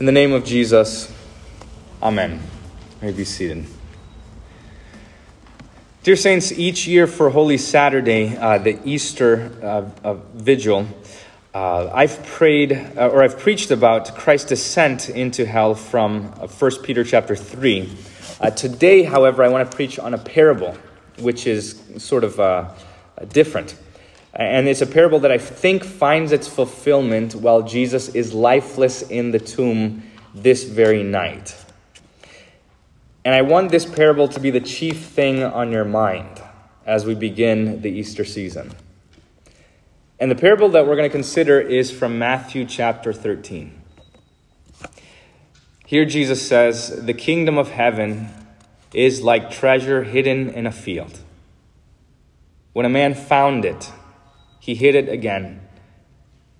In the name of Jesus, Amen. You may be seated. Dear Saints, each year for Holy Saturday, uh, the Easter uh, uh, Vigil, uh, I've prayed uh, or I've preached about Christ's descent into hell from 1 uh, Peter chapter 3. today, however, I want to preach on a parable, which is sort of different. And it's a parable that I think finds its fulfillment while Jesus is lifeless in the tomb this very night. And I want this parable to be the chief thing on your mind as we begin the Easter season. And the parable that we're going to consider is from Matthew chapter 13. Here Jesus says, The kingdom of heaven is like treasure hidden in a field. When a man found it, he hid it again,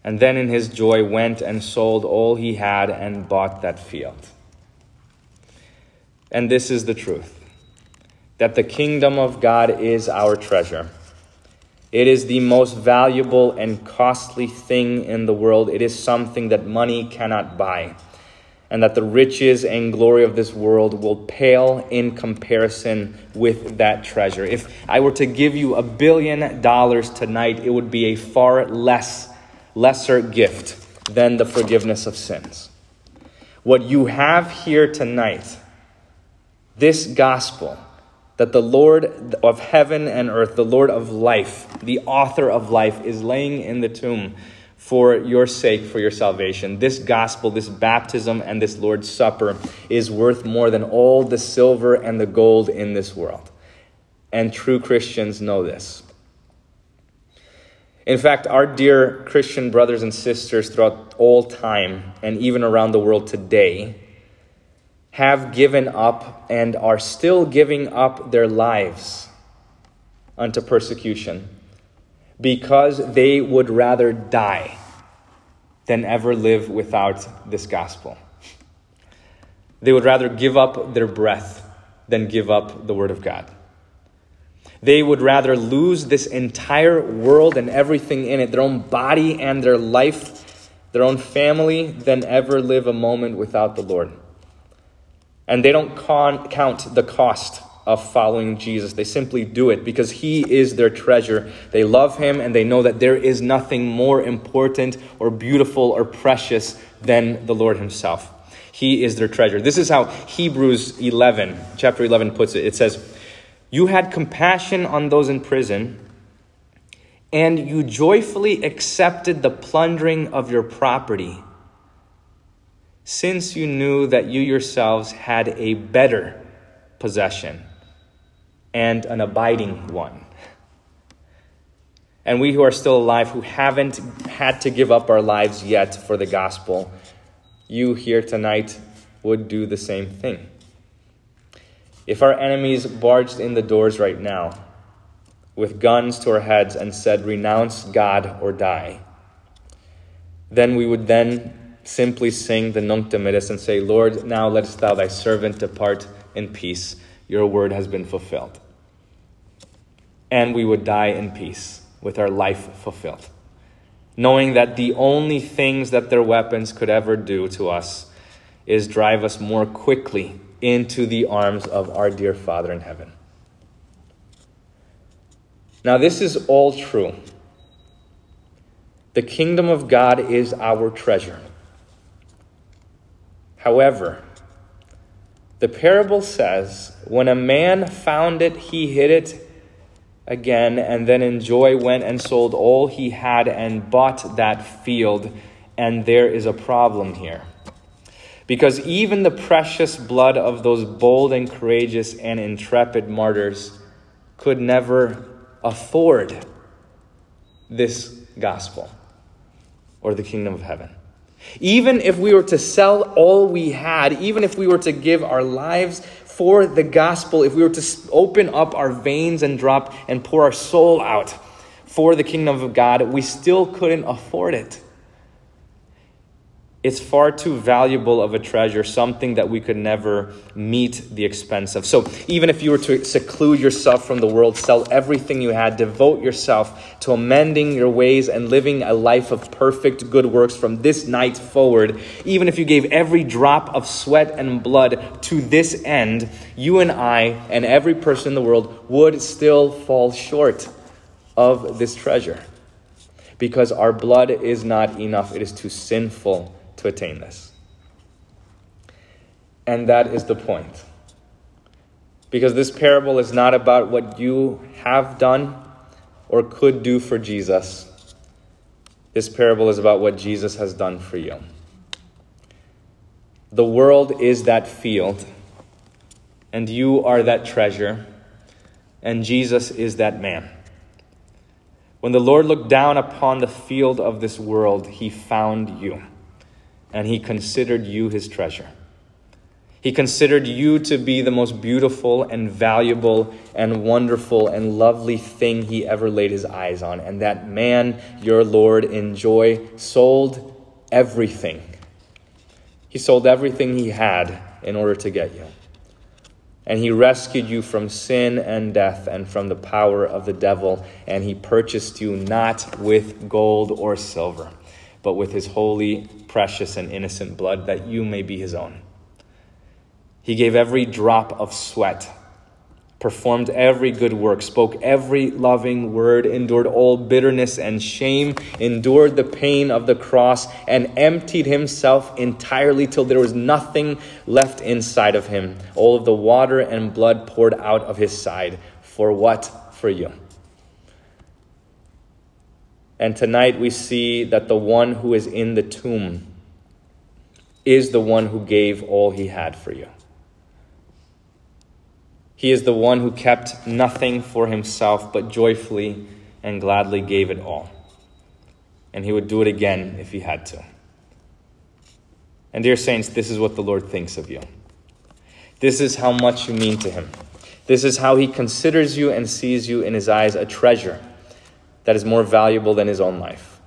and then in his joy went and sold all he had and bought that field. And this is the truth that the kingdom of God is our treasure. It is the most valuable and costly thing in the world. It is something that money cannot buy and that the riches and glory of this world will pale in comparison with that treasure. If I were to give you a billion dollars tonight, it would be a far less lesser gift than the forgiveness of sins. What you have here tonight, this gospel, that the Lord of heaven and earth, the Lord of life, the author of life, is laying in the tomb for your sake, for your salvation. This gospel, this baptism, and this Lord's Supper is worth more than all the silver and the gold in this world. And true Christians know this. In fact, our dear Christian brothers and sisters throughout all time and even around the world today have given up and are still giving up their lives unto persecution because they would rather die than ever live without this gospel. They would rather give up their breath than give up the Word of God. They would rather lose this entire world and everything in it, their own body and their life, their own family, than ever live a moment without the Lord. And they don't con- count the cost of following Jesus. They simply do it because He is their treasure. They love Him and they know that there is nothing more important or beautiful or precious than the Lord Himself. He is their treasure. This is how Hebrews 11, chapter 11, puts it. It says, You had compassion on those in prison, and you joyfully accepted the plundering of your property, since you knew that you yourselves had a better possession and an abiding one. And we who are still alive, who haven't had to give up our lives yet for the gospel, you here tonight would do the same thing. If our enemies barged in the doors right now with guns to our heads and said, Renounce God or die, then we would then simply sing the Nunc Dimittis and say, Lord, now lettest thou thy servant depart in peace. Your word has been fulfilled and we would die in peace with our life fulfilled. Knowing that the only things that their weapons could ever do to us is drive us more quickly into the arms of our dear Father in heaven. Now, this is all true. The kingdom of God is our treasure. However, the parable says, when a man found it, he hid it again, and then in joy went and sold all he had and bought that field. And there is a problem here. Because even the precious blood of those bold and courageous and intrepid martyrs could never afford this gospel or the kingdom of heaven. Even if we were to sell all we had, even if we were to give our lives for the gospel, if we were to open up our veins and drop and pour our soul out for the kingdom of God, we still couldn't afford it. It's far too valuable of a treasure, something that we could never meet the expense of. So, even if you were to seclude yourself from the world, sell everything you had, devote yourself to amending your ways and living a life of perfect good works from this night forward, even if you gave every drop of sweat and blood to this end, you and I and every person in the world would still fall short of this treasure because our blood is not enough. It is too sinful to attain this. And that is the point. Because this parable is not about what you have done or could do for Jesus. This parable is about what Jesus has done for you. The world is that field, and you are that treasure, and Jesus is that man. When the Lord looked down upon the field of this world, he found you and he considered you his treasure. He considered you to be the most beautiful and valuable and wonderful and lovely thing he ever laid his eyes on. And that man, your Lord, in joy, sold everything. He sold everything he had in order to get you. And he rescued you from sin and death and from the power of the devil. And he purchased you not with gold or silver but with his holy, precious, and innocent blood, that you may be his own. He gave every drop of sweat, performed every good work, spoke every loving word, endured all bitterness and shame, endured the pain of the cross, and emptied himself entirely till there was nothing left inside of him. All of the water and blood poured out of his side. For what? For you. And tonight we see that the one who is in the tomb is the one who gave all he had for you. He is the one who kept nothing for himself, but joyfully and gladly gave it all. And he would do it again if he had to. And, dear saints, this is what the Lord thinks of you. This is how much you mean to him. This is how he considers you and sees you in his eyes a treasure that is more valuable than his own life.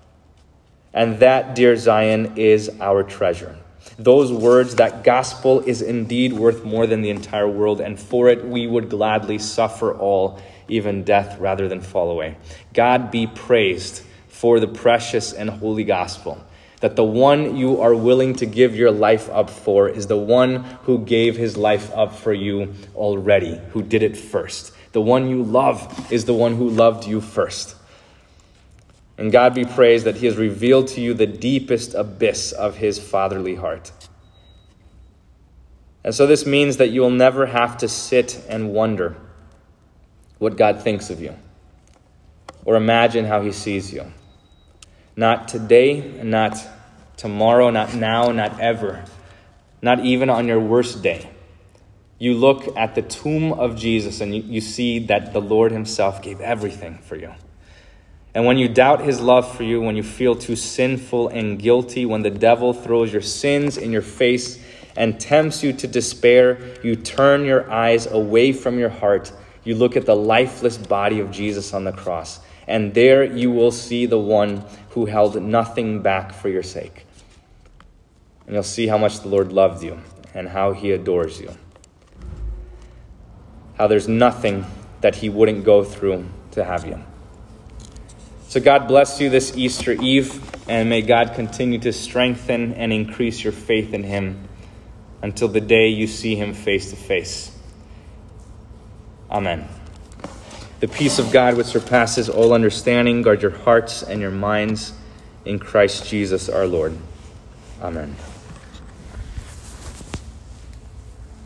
And that, dear Zion, is our treasure. Those words, that gospel is indeed worth more than the entire world, and for it we would gladly suffer all, even death, rather than fall away. God be praised for the precious and holy gospel. That the one you are willing to give your life up for is the one who gave his life up for you already, who did it first. The one you love is the one who loved you first. And God be praised that He has revealed to you the deepest abyss of His fatherly heart. And so this means that you will never have to sit and wonder what God thinks of you or imagine how He sees you. Not today, not tomorrow, not now, not ever, not even on your worst day. You look at the tomb of Jesus and you, you see that the Lord Himself gave everything for you. And when you doubt his love for you, when you feel too sinful and guilty, when the devil throws your sins in your face and tempts you to despair, you turn your eyes away from your heart. You look at the lifeless body of Jesus on the cross, and there you will see the one who held nothing back for your sake. And you'll see how much the Lord loved you and how he adores you. How there's nothing that he wouldn't go through to have you. So, God bless you this Easter Eve, and may God continue to strengthen and increase your faith in Him until the day you see Him face to face. Amen. The peace of God, which surpasses all understanding, guard your hearts and your minds in Christ Jesus our Lord. Amen.